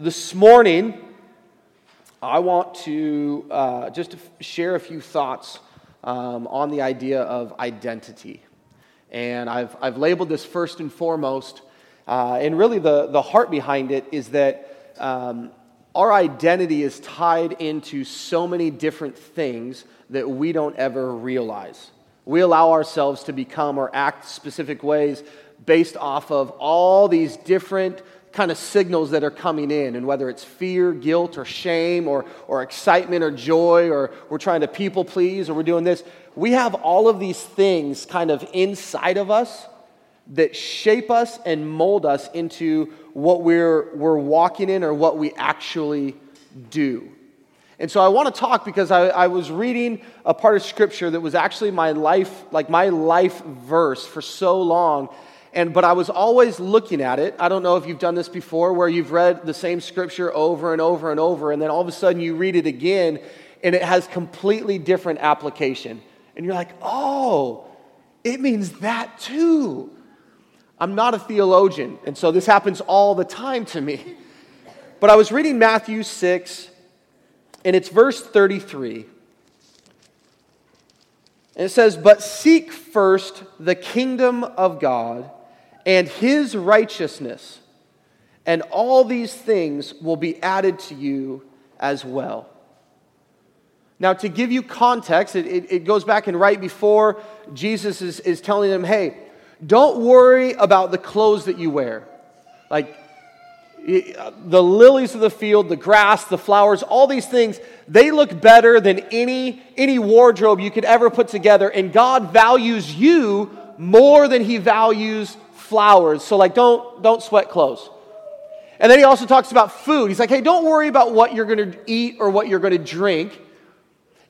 this morning, I want to uh, just share a few thoughts um, on the idea of identity. And I've, I've labeled this first and foremost. Uh, and really, the, the heart behind it is that um, our identity is tied into so many different things that we don't ever realize. We allow ourselves to become or act specific ways based off of all these different kind of signals that are coming in, and whether it's fear, guilt, or shame, or, or excitement, or joy, or we're trying to people please, or we're doing this, we have all of these things kind of inside of us that shape us and mold us into what we're, we're walking in or what we actually do. And so I want to talk because I, I, was reading a part of scripture that was actually my life, like my life verse for so long. And, but I was always looking at it. I don't know if you've done this before, where you've read the same scripture over and over and over, and then all of a sudden you read it again, and it has completely different application. And you're like, oh, it means that too. I'm not a theologian, and so this happens all the time to me. But I was reading Matthew 6, and it's verse 33. And it says, But seek first the kingdom of God and his righteousness, and all these things will be added to you as well. Now, to give you context, it, it, it, goes back and right before Jesus is, is telling them, hey, don't worry about the clothes that you wear. Like the lilies of the field, the grass, the flowers, all these things, they look better than any, any wardrobe you could ever put together. And God values you more than he values flowers. So, like, don't, don't sweat clothes. And then he also talks about food. He's like, hey, don't worry about what you're going to eat or what you're going to drink.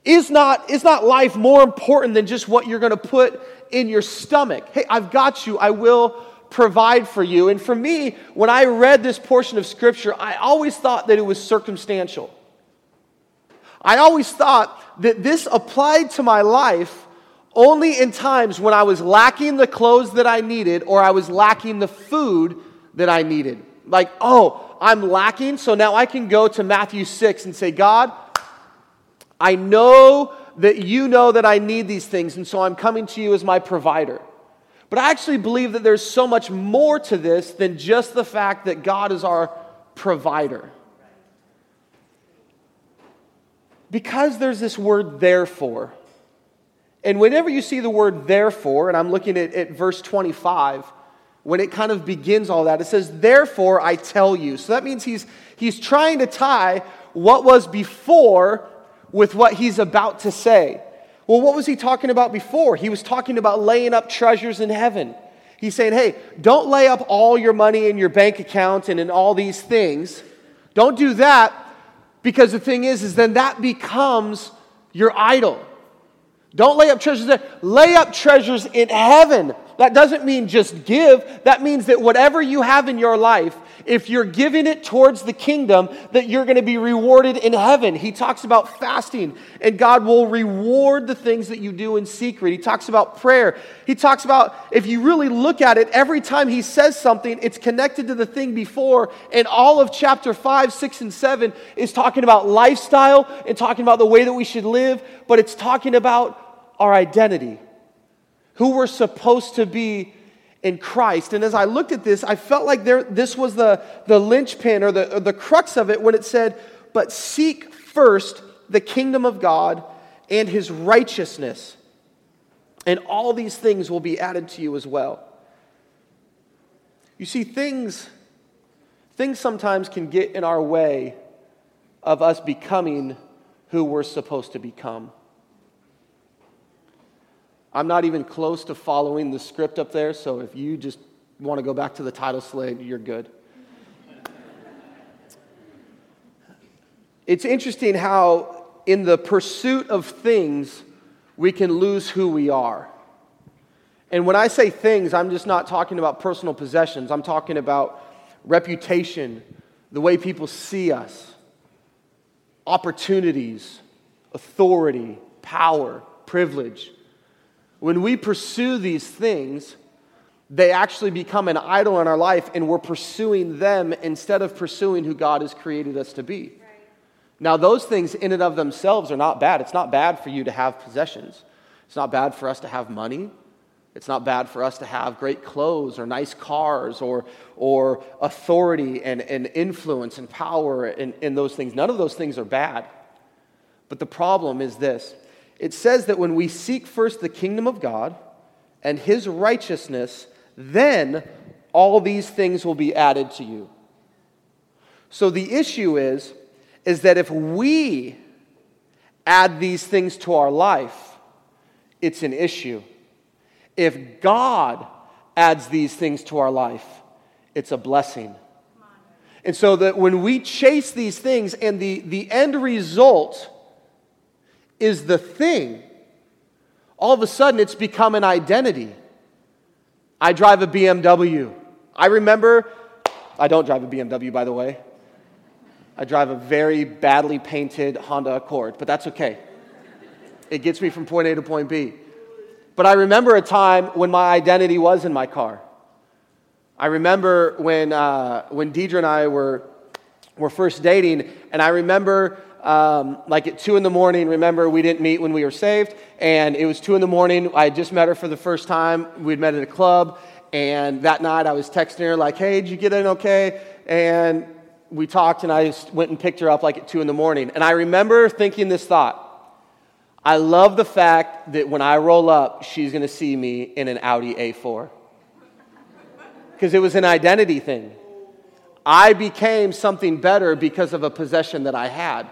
Is not, is not life more important than just what you're going to put in your stomach? Hey, I've got you. I will provide for you. And for me, when I read this portion of Scripture, I always thought that it was circumstantial. I always thought that this applied to my life only in times when I was lacking the clothes that I needed or I was lacking the food that I needed. Like, oh, I'm lacking, so now I can go to Matthew 6 and say, God, I know that you know that I need these things, and so I'm coming to you as my provider. But I actually believe that there's so much more to this than just the fact that God is our provider. Because there's this word therefore, and whenever you see the word therefore, and I'm looking at, at verse 25, when it kind of begins all that, it says, Therefore I tell you. So that means he's, he's trying to tie what was before with what he's about to say. Well, what was he talking about before? He was talking about laying up treasures in heaven. He's saying, hey, don't lay up all your money in your bank account and in all these things. Don't do that because the thing is, is then that becomes your idol. Don't lay up treasures there. Lay up treasures in heaven. That doesn't mean just give. That means that whatever you have in your life, if you're giving it towards the kingdom, that you're going to be rewarded in heaven. He talks about fasting, and God will reward the things that you do in secret. He talks about prayer. He talks about, if you really look at it, every time he says something, it's connected to the thing before. And all of chapter 5, 6, and 7 is talking about lifestyle and talking about the way that we should live, but it's talking about our identity, who we're supposed to be in Christ. And as I looked at this, I felt like there, this was the, the linchpin or the, or the crux of it when it said, But seek first the kingdom of God and his righteousness, and all these things will be added to you as well. You see, things, things sometimes can get in our way of us becoming who we're supposed to become. I'm not even close to following the script up there, so if you just want to go back to the title slate, you're good. it's interesting how, in the pursuit of things, we can lose who we are. And when I say things, I'm just not talking about personal possessions, I'm talking about reputation, the way people see us, opportunities, authority, power, privilege. When we pursue these things, they actually become an idol in our life and we're pursuing them instead of pursuing who God has created us to be. Right. Now, those things in and of themselves are not bad. It's not bad for you to have possessions, it's not bad for us to have money. It's not bad for us to have great clothes or nice cars or, or authority and, and influence and power and, and those things. None of those things are bad. But the problem is this it says that when we seek first the kingdom of God and his righteousness, then all these things will be added to you. So the issue is, is that if we add these things to our life, it's an issue. If God adds these things to our life, it's a blessing. And so that when we chase these things and the, the end result is the thing, all of a sudden it's become an identity. I drive a BMW. I remember, I don't drive a BMW, by the way. I drive a very badly painted Honda Accord, but that's okay. It gets me from point A to point B. But I remember a time when my identity was in my car. I remember when, uh, when Deidre and I were, were first dating, and I remember um, like at 2 in the morning. Remember, we didn't meet when we were saved, and it was 2 in the morning. I just met her for the first time. We'd met at a club, and that night I was texting her, like, hey, did you get in okay? And we talked, and I went and picked her up like at 2 in the morning. And I remember thinking this thought I love the fact that when I roll up, she's going to see me in an Audi A4. Because it was an identity thing. I became something better because of a possession that I had.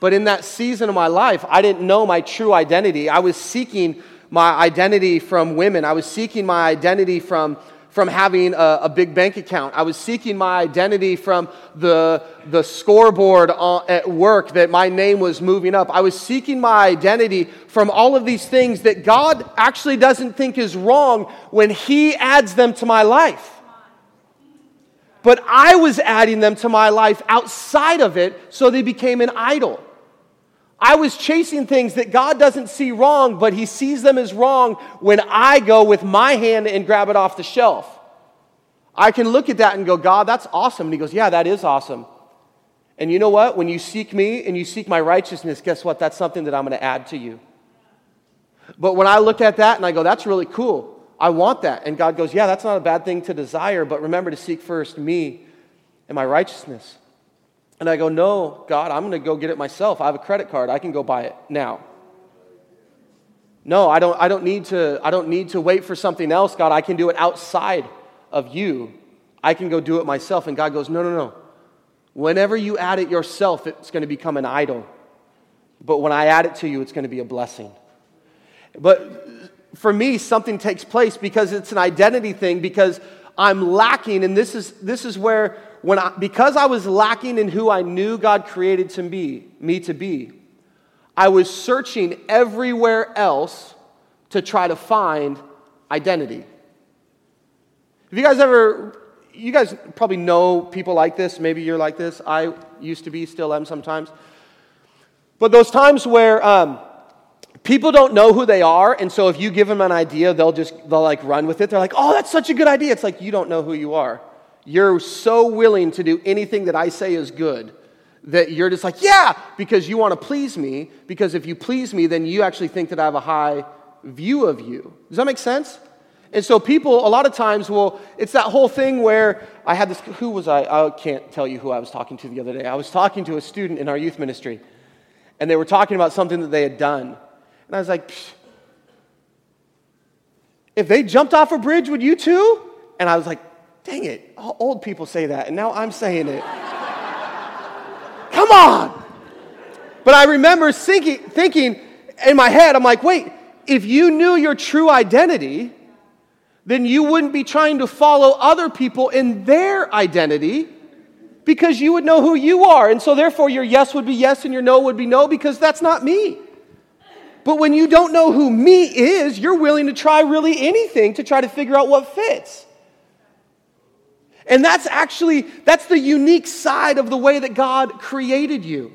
But in that season of my life, I didn't know my true identity. I was seeking my identity from women, I was seeking my identity from from having a, a, big bank account. I was seeking my identity from the, the scoreboard at work that my name was moving up. I was seeking my identity from all of these things that God actually doesn't think is wrong when He adds them to my life. But I was adding them to my life outside of it, so they became an idol. I was chasing things that God doesn't see wrong, but He sees them as wrong when I go with my hand and grab it off the shelf. I can look at that and go, God, that's awesome. And He goes, Yeah, that is awesome. And you know what? When you seek me and you seek my righteousness, guess what? That's something that I'm going to add to you. But when I look at that and I go, That's really cool. I want that. And God goes, Yeah, that's not a bad thing to desire, but remember to seek first me and my righteousness. And I go, No, God, I'm going to go get it myself. I have a credit card. I can go buy it now. No, I don't, I don't, need, to, I don't need to wait for something else, God. I can do it outside of you. I can go do it myself. And God goes, No, no, no. Whenever you add it yourself, it's going to become an idol. But when I add it to you, it's going to be a blessing. But for me, something takes place because it's an identity thing, because I'm lacking. And this is, this is where when I, because I was lacking in who I knew God created to be, me to be, I was searching everywhere else to try to find identity. Have you guys ever, you guys probably know people like this. Maybe you're like this. I used to be, still am sometimes. But those times where um, people don't know who they are, and so if you give them an idea, they'll just, they'll like run with it. They're like, oh, that's such a good idea. It's like, you don't know who you are. You're so willing to do anything that I say is good that you're just like, yeah, because you want to please me. Because if you please me, then you actually think that I have a high view of you. Does that make sense? And so people, a lot of times, will, it's that whole thing where I had this, who was I? I can't tell you who I was talking to the other day. I was talking to a student in our youth ministry, and they were talking about something that they had done. And I was like, if they jumped off a bridge, would you too? And I was like, Dang it, all old people say that, and now I'm saying it. Come on! But I remember thinking, thinking in my head, I'm like, wait, if you knew your true identity, then you wouldn't be trying to follow other people in their identity because you would know who you are. And so, therefore, your yes would be yes and your no would be no because that's not me. But when you don't know who me is, you're willing to try really anything to try to figure out what fits. And that's actually that's the unique side of the way that God created you.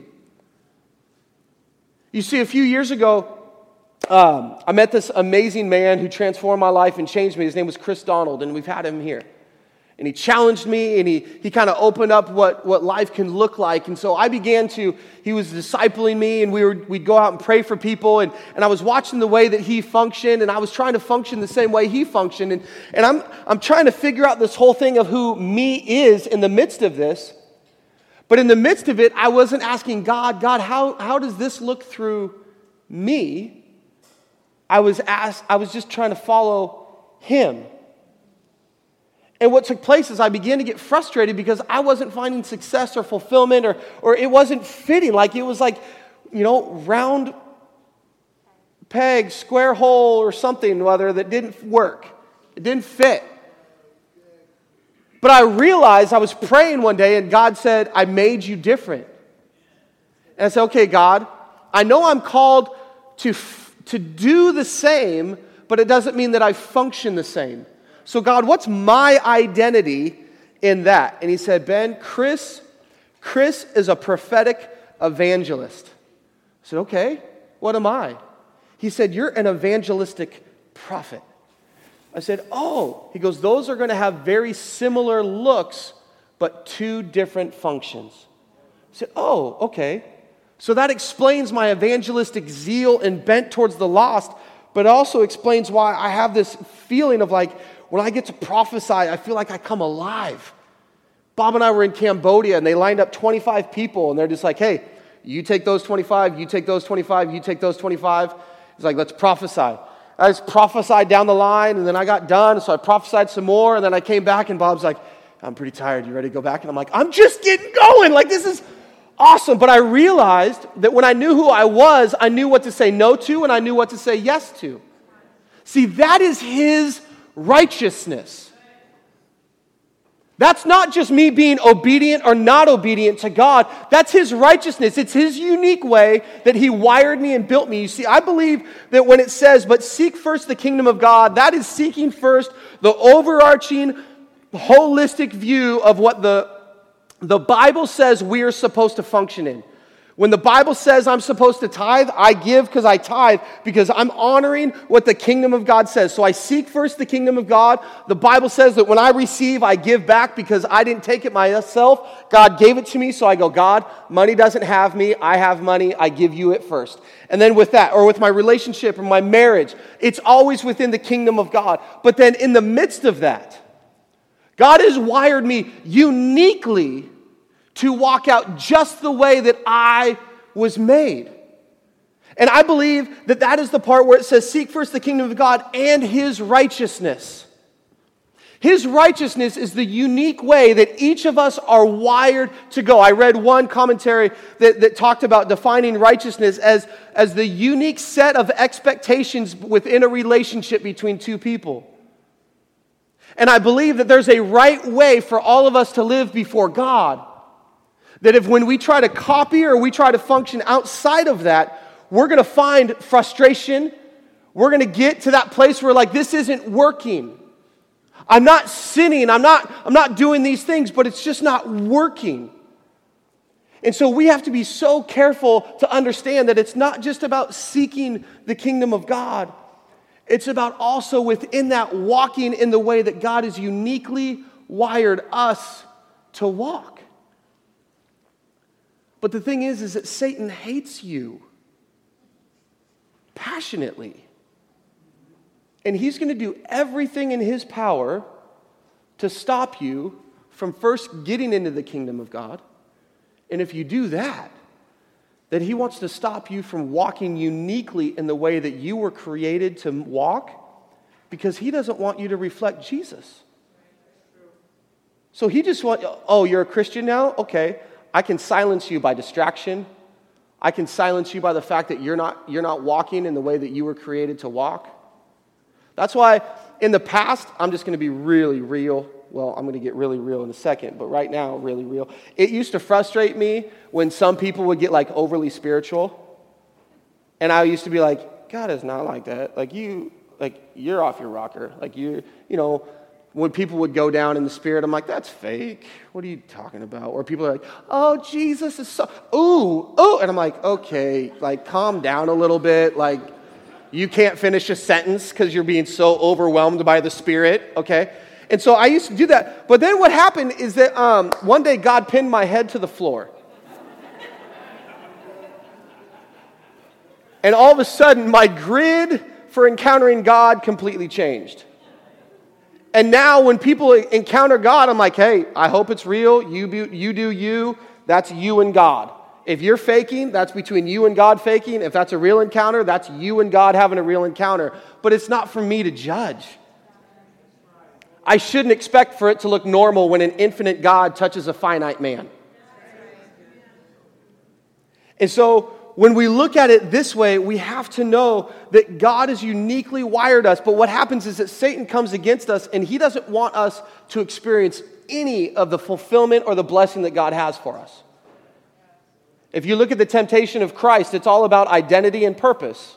You see a few years ago um, I met this amazing man who transformed my life and changed me. His name was Chris Donald, and we've had him here. And he challenged me and he, he kind of opened up what, what life can look like. And so I began to, he was discipling me, and we were, we'd go out and pray for people. And, and I was watching the way that he functioned, and I was trying to function the same way he functioned. And, and I'm, I'm trying to figure out this whole thing of who me is in the midst of this. But in the midst of it, I wasn't asking God, God, how, how does this look through me? I was asked, I was just trying to follow him. And what took place is I began to get frustrated because I wasn't finding success or fulfillment or, or it wasn't fitting. Like it was like, you know, round peg, square hole or something other that didn't work. It didn't fit. But I realized I was praying one day and God said, I made you different. And I said, okay, God, I know I'm called to to do the same, but it doesn't mean that I function the same. So, God, what's my identity in that? And he said, Ben, Chris, Chris is a prophetic evangelist. I said, okay, what am I? He said, You're an evangelistic prophet. I said, Oh, he goes, Those are going to have very similar looks, but two different functions. I said, Oh, okay. So that explains my evangelistic zeal and bent towards the lost, but also explains why I have this feeling of like, when I get to prophesy, I feel like I come alive. Bob and I were in Cambodia and they lined up 25 people and they're just like, hey, you take those 25, you take those 25, you take those 25. It's like, let's prophesy. I just prophesied down the line and then I got done, so I prophesied some more and then I came back and Bob's like, I'm pretty tired. You ready to go back? And I'm like, I'm just getting going. Like, this is awesome. But I realized that when I knew who I was, I knew what to say no to and I knew what to say yes to. See, that is His righteousness. That's not just me being obedient or not obedient to God. That's His righteousness. It's His unique way that He wired me and built me. You see, I believe that when it says, but seek first the kingdom of God, that is seeking first the overarching, holistic view of what the the Bible says we are supposed to function in. When the Bible says I'm supposed to tithe, I give because I tithe because I'm honoring what the kingdom of God says. So I seek first the kingdom of God. The Bible says that when I receive, I give back because I didn't take it myself. God gave it to me. So I go, God, money doesn't have me. I have money. I give you it first. And then with that, or with my relationship or my marriage, it's always within the kingdom of God. But then in the midst of that, God has wired me uniquely to walk out just the way that I was made. And I believe that that is the part where it says, Seek first the kingdom of God and his righteousness. His righteousness is the unique way that each of us are wired to go. I read one commentary that, that talked about defining righteousness as, as the unique set of expectations within a relationship between two people. And I believe that there's a right way for all of us to live before God. That if when we try to copy or we try to function outside of that, we're to find frustration. We're to get to that place where, like, this isn't working. I'm not sinning. I'm not, I'm not doing these things, but it's just not working. And so we have to be so careful to understand that it's not just about seeking the kingdom of God, it's about also within that walking in the way that God has uniquely wired us to walk. But the thing is, is that Satan hates you passionately. And he's going to do everything in his power to stop you from first getting into the kingdom of God. And if you do that, that He wants to stop you from walking uniquely in the way that you were created to walk because He doesn't want you to reflect Jesus. So He just wants, oh, you're a Christian now? Okay. I can silence you by distraction. I can silence you by the fact that you're not, you're not walking in the way that you were created to walk. That's why in the past, I'm just going to be really real well, I'm going to get really real in a second, but right now, really real. It used to frustrate me when some people would get like overly spiritual. And I used to be like, God is not like that. Like you, like you're off your rocker. Like you, you know, when people would go down in the spirit, I'm like, that's fake. What are you talking about? Or people are like, oh, Jesus is so, ooh, ooh. And I'm like, okay, like calm down a little bit. Like, You can't finish a sentence because you're being so overwhelmed by the Spirit, okay? And so I used to do that. But then what happened is that um, one day God pinned my head to the floor. and all of a sudden, my grid for encountering God completely changed. And now, when people encounter God, I'm like, hey, I hope it's real. You, be, you do you. That's you and God. If you're faking, that's between you and God faking. If that's a real encounter, that's you and God having a real encounter. But it's not for me to judge. I shouldn't expect for it to look normal when an infinite God touches a finite man. And so, when we look at it this way, we have to know that God has uniquely wired us. But what happens is that Satan comes against us and he doesn't want us to experience any of the fulfillment or the blessing that God has for us. If you look at the temptation of Christ, it's all about identity and purpose.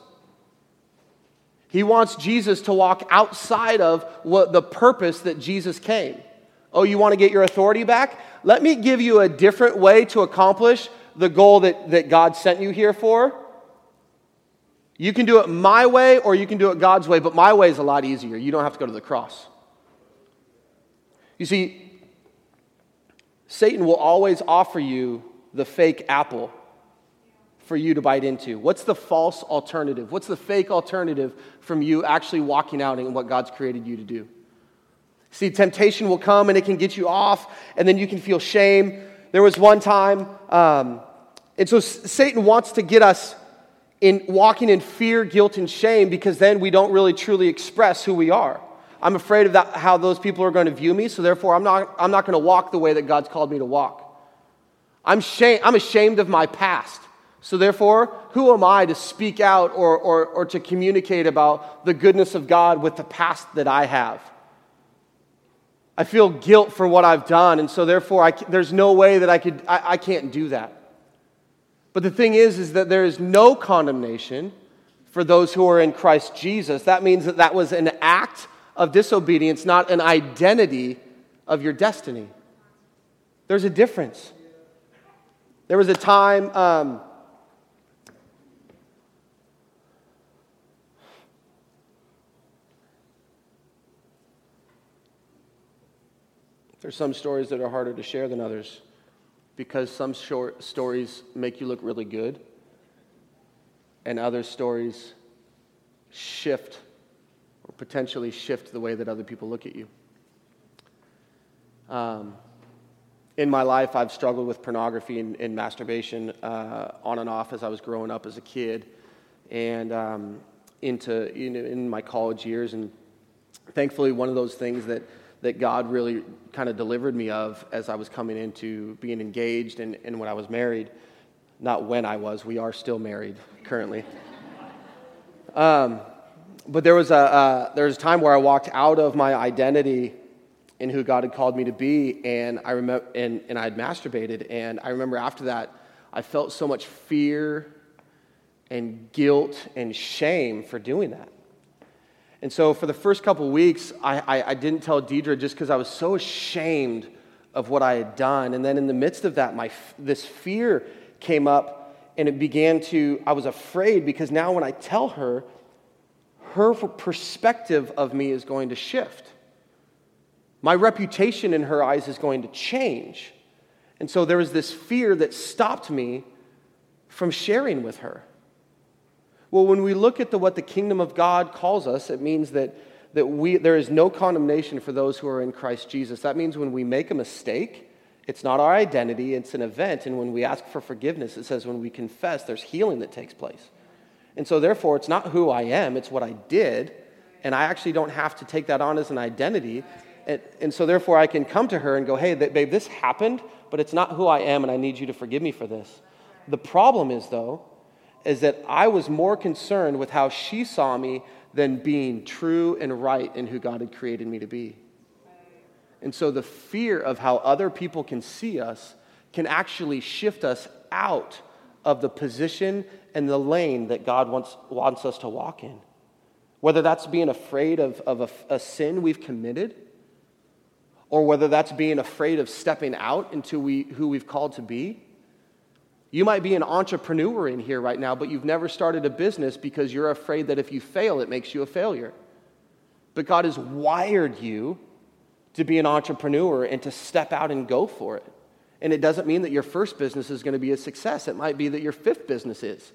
He wants Jesus to walk outside of what the purpose that Jesus came. Oh, you want to get your authority back? Let me give you a different way to accomplish the goal that, that God sent you here for. You can do it my way or you can do it God's way, but my way is a lot easier. You don't have to go to the cross. You see, Satan will always offer you the fake apple for you to bite into? What's the false alternative? What's the fake alternative from you actually walking out in what God's created you to do? See, temptation will come and it can get you off, and then you can feel shame. There was one time, um, and so Satan wants to get us in walking in fear, guilt, and shame because then we don't really truly express who we are. I'm afraid of that, how those people are going to view me, so therefore I'm not, I'm not going to walk the way that God's called me to walk. I'm, shame, I'm ashamed of my past. So, therefore, who am I to speak out or, or, or to communicate about the goodness of God with the past that I have? I feel guilt for what I've done, and so therefore, I, there's no way that I could, I, I can't do that. But the thing is, is that there is no condemnation for those who are in Christ Jesus. That means that that was an act of disobedience, not an identity of your destiny. There's a difference. There was a time, um, there's some stories that are harder to share than others because some short stories make you look really good, and other stories shift or potentially shift the way that other people look at you. Um, in my life, I've struggled with pornography and, and masturbation uh, on and off as I was growing up as a kid and um, into you know, in my college years. And thankfully, one of those things that, that God really kind of delivered me of as I was coming into being engaged and, and when I was married. Not when I was, we are still married currently. Um, but there was, a, uh, there was a time where I walked out of my identity in who God had called me to be. And I remember, and, and I had masturbated. And I remember after that, I felt so much fear and guilt and shame for doing that. And so for the first couple weeks, I, I, I didn't tell Deidre just because I was so ashamed of what I had done. And then in the midst of that, my, this fear came up and it began to, I was afraid because now when I tell her, her perspective of me is going to shift. My reputation in her eyes is going to change. And so there was this fear that stopped me from sharing with her. Well, when we look at the, what the kingdom of God calls us, it means that, that we, there is no condemnation for those who are in Christ Jesus. That means when we make a mistake, it's not our identity, it's an event. And when we ask for forgiveness, it says when we confess, there's healing that takes place. And so, therefore, it's not who I am, it's what I did. And I actually don't have to take that on as an identity. And, and so, therefore, I can come to her and go, hey, babe, this happened, but it's not who I am, and I need you to forgive me for this. The problem is, though, is that I was more concerned with how she saw me than being true and right in who God had created me to be. And so the fear of how other people can see us can actually shift us out of the position and the lane that God wants, wants us to walk in. Whether that's being afraid of, of a, a sin we've committed or whether that's being afraid of stepping out into we, who we've called to be. You might be an entrepreneur in here right now, but you've never started a business because you're afraid that if you fail, it makes you a failure. But God has wired you to be an entrepreneur and to step out and go for it. And it doesn't mean that your first business is going to be a success. It might be that your fifth business is.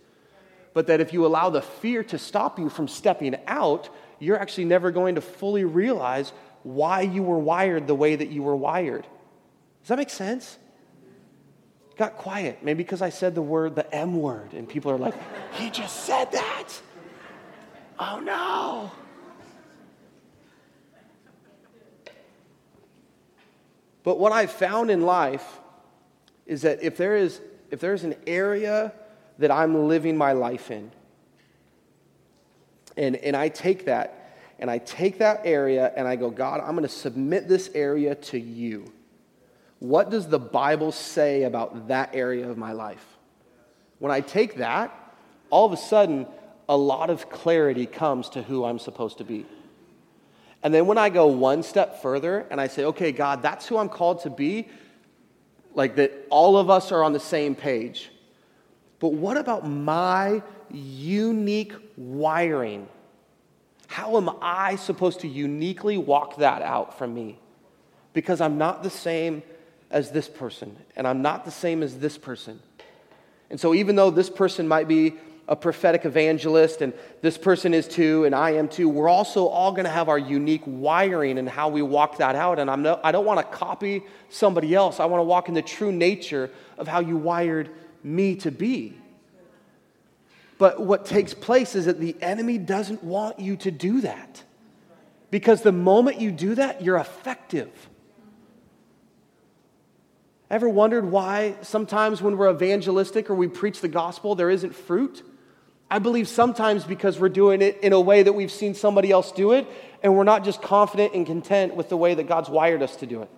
But that if you allow the fear to stop you from stepping out, you're actually never going to fully realize why you were wired the way that you were wired. Does that make sense? Got quiet. Maybe because I said the word, the M word, and people are like, he just said that. Oh no. But what I've found in life is that if there is if there's an area that I'm living my life in, and, and I take that and I take that area and I go, God, I'm going to submit this area to you. What does the Bible say about that area of my life? When I take that, all of a sudden, a lot of clarity comes to who I'm supposed to be. And then when I go one step further and I say, okay, God, that's who I'm called to be, like that all of us are on the same page. But what about my unique wiring? How am I supposed to uniquely walk that out from me? Because I'm not the same as this person, and I'm not the same as this person. And so, even though this person might be a prophetic evangelist, and this person is too, and I am too. We're also all going to have our unique wiring and how we walk that out. And I'm no, I don't want to copy somebody else. I want to walk in the true nature of how you wired me to be. But what takes place is that the enemy doesn't want you to do that. Because the moment you do that, you're effective. Ever wondered why sometimes when we're evangelistic or we preach the gospel, there isn't fruit? I believe sometimes because we're doing it in a way that we've seen somebody else do it, and we're not just confident and content with the way that God's wired us to do it.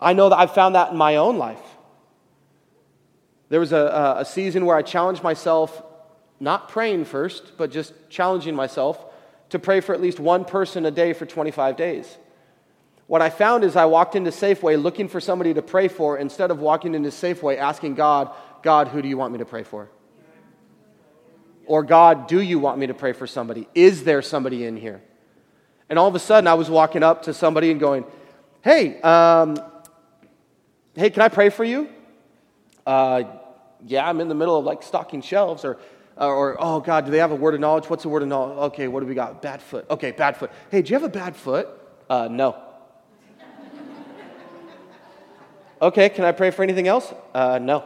I know that I've found that in my own life. There was a, a season where I challenged myself, not praying first, but just challenging myself to pray for at least one person a day for 25 days. What I found is I walked into Safeway looking for somebody to pray for instead of walking into Safeway asking God, God, who do you want me to pray for? Or, God, do you want me to pray for somebody? Is there somebody in here? And all of a sudden, I was walking up to somebody and going, Hey, um, hey, can I pray for you? Uh, yeah, I'm in the middle of like stocking shelves. Or, or, oh, God, do they have a word of knowledge? What's a word of knowledge? Okay, what do we got? Bad foot. Okay, bad foot. Hey, do you have a bad foot? Uh, no. Okay, can I pray for anything else? Uh, no.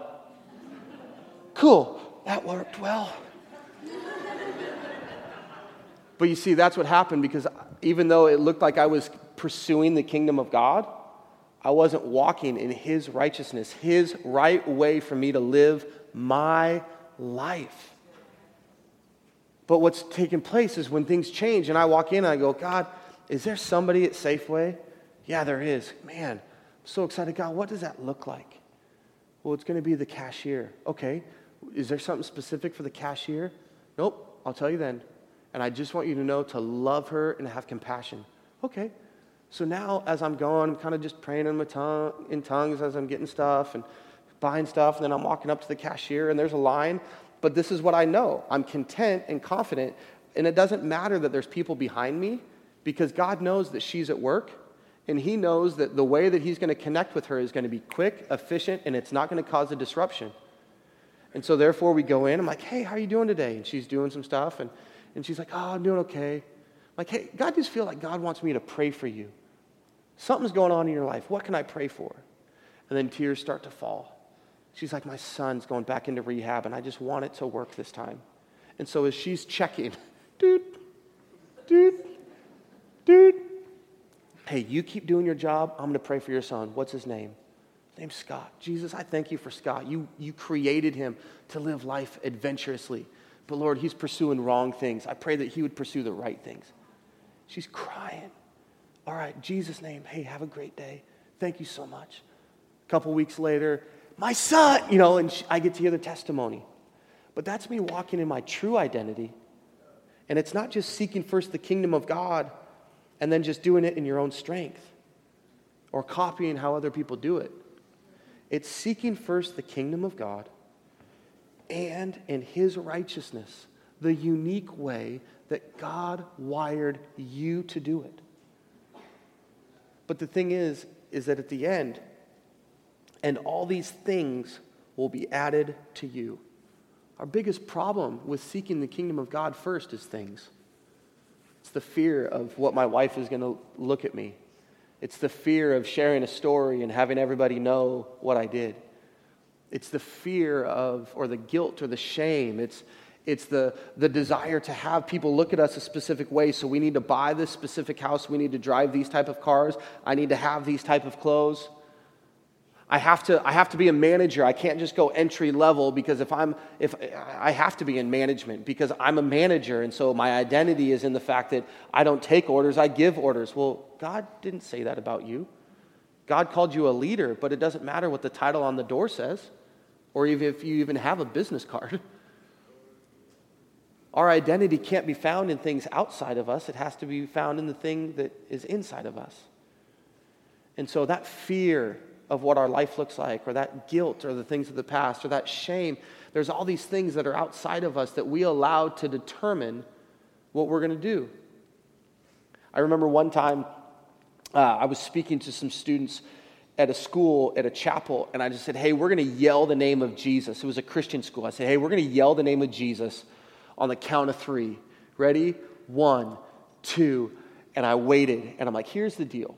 Cool. That worked well. But you see, that's what happened because even though it looked like I was pursuing the kingdom of God, I wasn't walking in His righteousness, His right way for me to live my life. But what's taking place is when things change and I walk in and I go, God, is there somebody at Safeway? Yeah, there is. Man, so excited. God, what does that look like? Well, it's going to be the cashier. Okay. Is there something specific for the cashier? Nope. I'll tell you then. And I just want you to know to love her and have compassion. Okay. So now, as I'm going, I'm kind of just praying in, my tongue, in tongues as I'm getting stuff and buying stuff. And then I'm walking up to the cashier, and there's a line. But this is what I know I'm content and confident. And it doesn't matter that there's people behind me because God knows that she's at work. And He knows that the way that He's going to connect with her is going to be quick, efficient, and it's not going to cause a disruption. And so, therefore, we go in. I'm like, hey, how are you doing today? And she's doing some stuff. And and she's like, Oh, I'm doing okay. I'm like, hey, God just feel like God wants me to pray for you. Something's going on in your life. What can I pray for? And then tears start to fall. She's like, My son's going back into rehab, and I just want it to work this time. And so as she's checking, dude, dude, dude, hey, you keep doing your job. I'm going to pray for your son. What's his name? His name's Scott. Jesus, I thank you for Scott. You, you created him to live life adventurously. But Lord, he's pursuing wrong things. I pray that he would pursue the right things. She's crying. All right, Jesus' name, hey, have a great day. Thank you so much. A couple weeks later, my son, you know, and she, I get to hear the testimony. But that's me walking in my true identity. And it's not just seeking first the kingdom of God and then just doing it in your own strength or copying how other people do it. It's seeking first the kingdom of God and in his righteousness, the unique way that God wired you to do it. But the thing is, is that at the end, and all these things will be added to you. Our biggest problem with seeking the kingdom of God first is things. It's the fear of what my wife is going to look at me. It's the fear of sharing a story and having everybody know what I did. It's the fear of, or the guilt or the shame. It's, it's the, the desire to have people look at us a specific way. So we need to buy this specific house. We need to drive these type of cars. I need to have these type of clothes. I have to, I have to be a manager. I can't just go entry level because if I'm, if I have to be in management because I'm a manager. And so my identity is in the fact that I don't take orders, I give orders. Well, God didn't say that about you. God called you a leader, but it doesn't matter what the title on the door says or if you even have a business card. Our identity can't be found in things outside of us, it has to be found in the thing that is inside of us. And so that fear of what our life looks like, or that guilt, or the things of the past, or that shame. There's all these things that are outside of us that we allow to determine what we're going to do. I remember one time uh, I was speaking to some students at a school, at a chapel, and I just said, Hey, we're going to yell the name of Jesus. It was a Christian school. I said, Hey, we're going to yell the name of Jesus on the count of three. Ready? One, two. And I waited, and I'm like, Here's the deal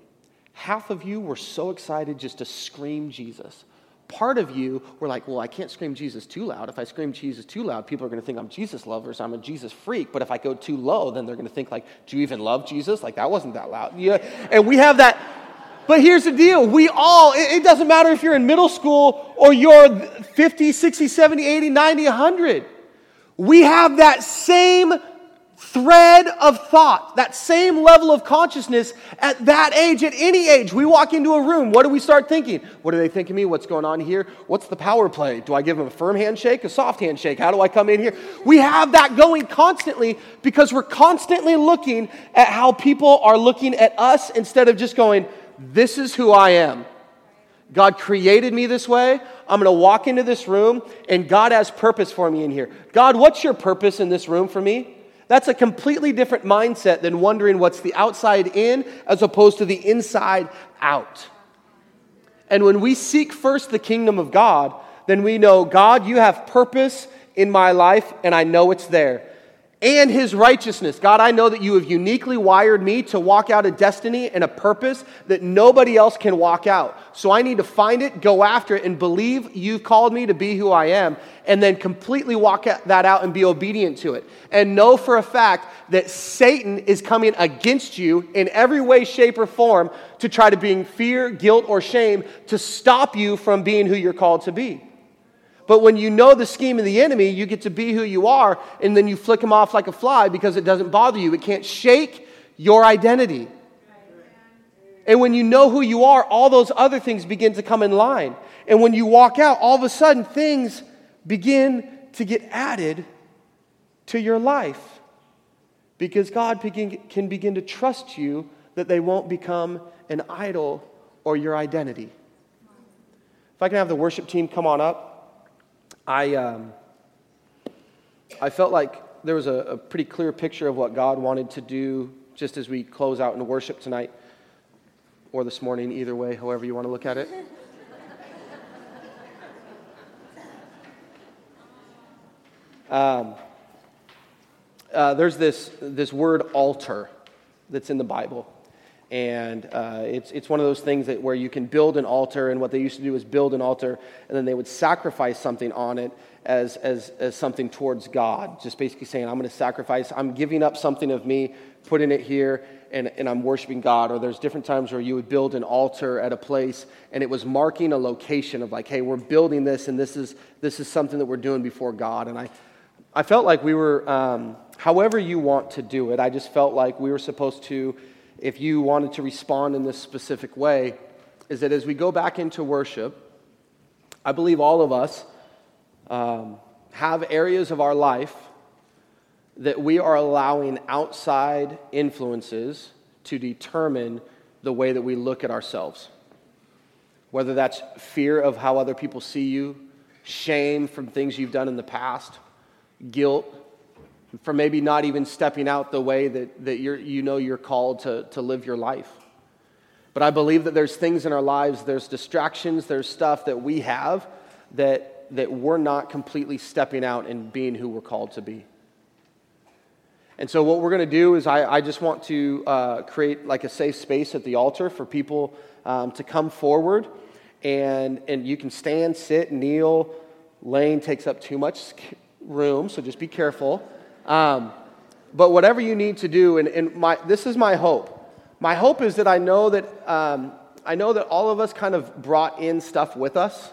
Half of you were so excited just to scream Jesus. Part of you were like, well, I can't scream Jesus too loud. If I scream Jesus too loud, people are going to think I'm Jesus lovers. I'm a Jesus freak. But if I go too low, then they're going to think like, do you even love Jesus? Like that wasn't that loud. Yeah. And we have that. But here's the deal. We all, it doesn't matter if you're in middle school or you're 50, 60, 70, 80, 90, 100. We have that same thread of thought, that same level of consciousness at that age, at any age. We walk into a room, what do we start thinking? What do they think of me? What's going on here? What's the power play? Do I give them a firm handshake, a soft handshake? How do I come in here? We have that going constantly because we're constantly looking at how people are looking at us instead of just going, This is who I am. God created me this way. I'm going to walk into this room, and God has purpose for me in here. God, what's your purpose in this room for me? That's a completely different mindset than wondering what's the outside in as opposed to the inside out. And when we seek first the kingdom of God, then we know, God, you have purpose in my life, and I know it's there and his righteousness. God, I know that you have uniquely wired me to walk out a destiny and a purpose that nobody else can walk out. So I need to find it, go after it, and believe you've called me to be who I am, and then completely walk that out and be obedient to it. And know for a fact that Satan is coming against you in every way, shape, or form to try to bring fear, guilt, or shame to stop you from being who you're called to be. But when you know the scheme of the enemy, you get to be who you are, and then you flick him off like a fly because it doesn't bother you. It can't shake your identity. And when you know who you are, all those other things begin to come in line. And when you walk out, all of a sudden things begin to get added to your life because God begin, can begin to trust you that they won't become an idol or your identity. If I can have the worship team come on up. I, um, I felt like there was a, a pretty clear picture of what God wanted to do just as we close out in worship tonight or this morning, either way, however you want to look at it. Um, uh, there's this, this word altar that's in the Bible. And uh, it's, it's one of those things that where you can build an altar, and what they used to do is build an altar, and then they would sacrifice something on it as, as, as something towards God. Just basically saying, I'm going to sacrifice, I'm giving up something of me, putting it here, and, and I'm worshiping God. Or there's different times where you would build an altar at a place, and it was marking a location of like, hey, we're building this, and this is, this is something that we're doing before God. And I, I felt like we were, um, however you want to do it, I just felt like we were supposed to if you wanted to respond in this specific way, is that as we go back into worship, I believe all of us um, have areas of our life that we are allowing outside influences to determine the way that we look at ourselves. whether that's fear of how other people see you, shame from things you've done in the past, guilt for maybe not even stepping out the way that, that you're, you know you're called to, to live your life. But I believe that there's things in our lives, there's distractions, there's stuff that we have that, that we're not completely stepping out and being who we're called to be. And so, what we're going to do is, I, I just want to uh, create like a safe space at the altar for people um, to come forward. And, and you can stand, sit, kneel. Lane takes up too much room, so just be careful. Um, but whatever you need to do, and, and my, this is my hope. My hope is that I know that, um, I know that all of us kind of brought in stuff with us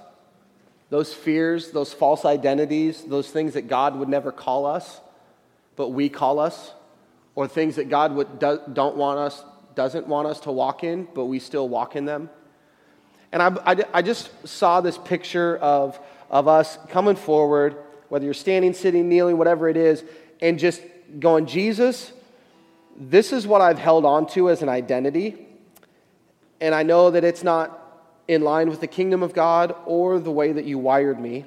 those fears, those false identities, those things that God would never call us, but we call us, or things that God would, do, don't want us, doesn't want us to walk in, but we still walk in them. And I, I, I just saw this picture of, of us coming forward, whether you're standing, sitting, kneeling, whatever it is, and just going, Jesus, this is what I've held on to as an identity. And I know that it's not in line with the kingdom of God or the way that you wired me.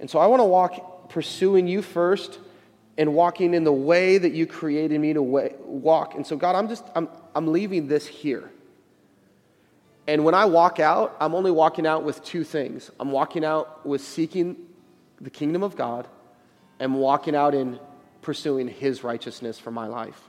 And so I want to walk pursuing you first and walking in the way that you created me to walk. And so, God, I'm just, I'm, I'm leaving this here. And when I walk out, I'm only walking out with two things I'm walking out with seeking the kingdom of God and walking out in pursuing His righteousness for my life.